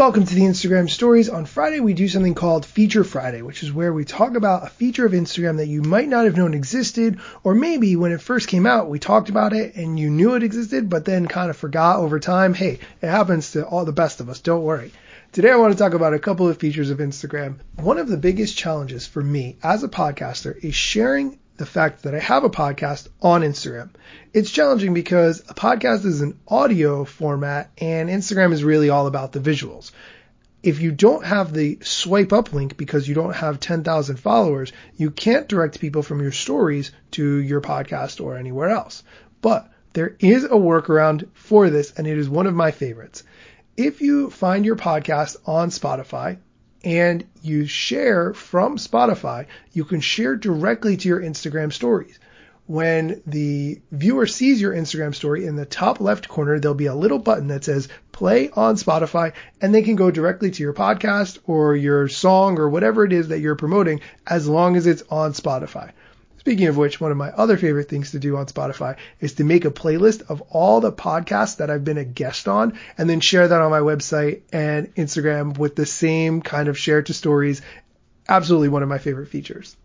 Welcome to the Instagram stories. On Friday, we do something called Feature Friday, which is where we talk about a feature of Instagram that you might not have known existed, or maybe when it first came out, we talked about it and you knew it existed, but then kind of forgot over time. Hey, it happens to all the best of us. Don't worry. Today, I want to talk about a couple of features of Instagram. One of the biggest challenges for me as a podcaster is sharing the fact that I have a podcast on Instagram. It's challenging because a podcast is an audio format and Instagram is really all about the visuals. If you don't have the swipe up link because you don't have 10,000 followers, you can't direct people from your stories to your podcast or anywhere else. But there is a workaround for this and it is one of my favorites. If you find your podcast on Spotify, and you share from Spotify, you can share directly to your Instagram stories. When the viewer sees your Instagram story in the top left corner, there'll be a little button that says play on Spotify and they can go directly to your podcast or your song or whatever it is that you're promoting as long as it's on Spotify. Speaking of which, one of my other favorite things to do on Spotify is to make a playlist of all the podcasts that I've been a guest on and then share that on my website and Instagram with the same kind of share to stories. Absolutely one of my favorite features.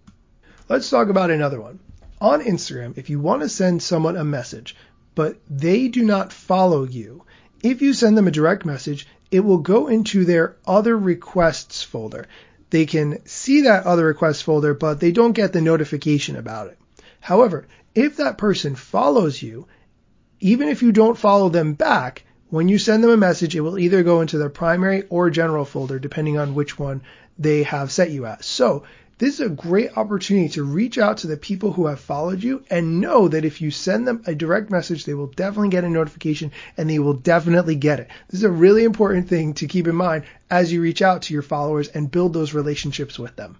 Let's talk about another one. On Instagram, if you want to send someone a message, but they do not follow you, if you send them a direct message, it will go into their other requests folder they can see that other request folder, but they don't get the notification about it. However, if that person follows you, even if you don't follow them back, when you send them a message, it will either go into their primary or general folder, depending on which one they have set you as. So this is a great opportunity to reach out to the people who have followed you and know that if you send them a direct message, they will definitely get a notification and they will definitely get it. This is a really important thing to keep in mind as you reach out to your followers and build those relationships with them.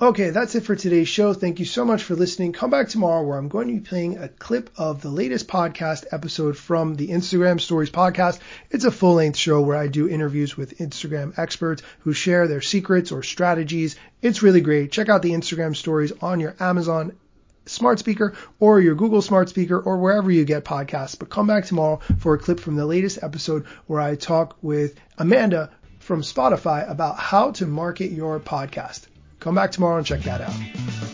Okay, that's it for today's show. Thank you so much for listening. Come back tomorrow where I'm going to be playing a clip of the latest podcast episode from the Instagram Stories podcast. It's a full length show where I do interviews with Instagram experts who share their secrets or strategies. It's really great. Check out the Instagram Stories on your Amazon smart speaker or your Google smart speaker or wherever you get podcasts. But come back tomorrow for a clip from the latest episode where I talk with Amanda from Spotify about how to market your podcast. Come back tomorrow and check that out.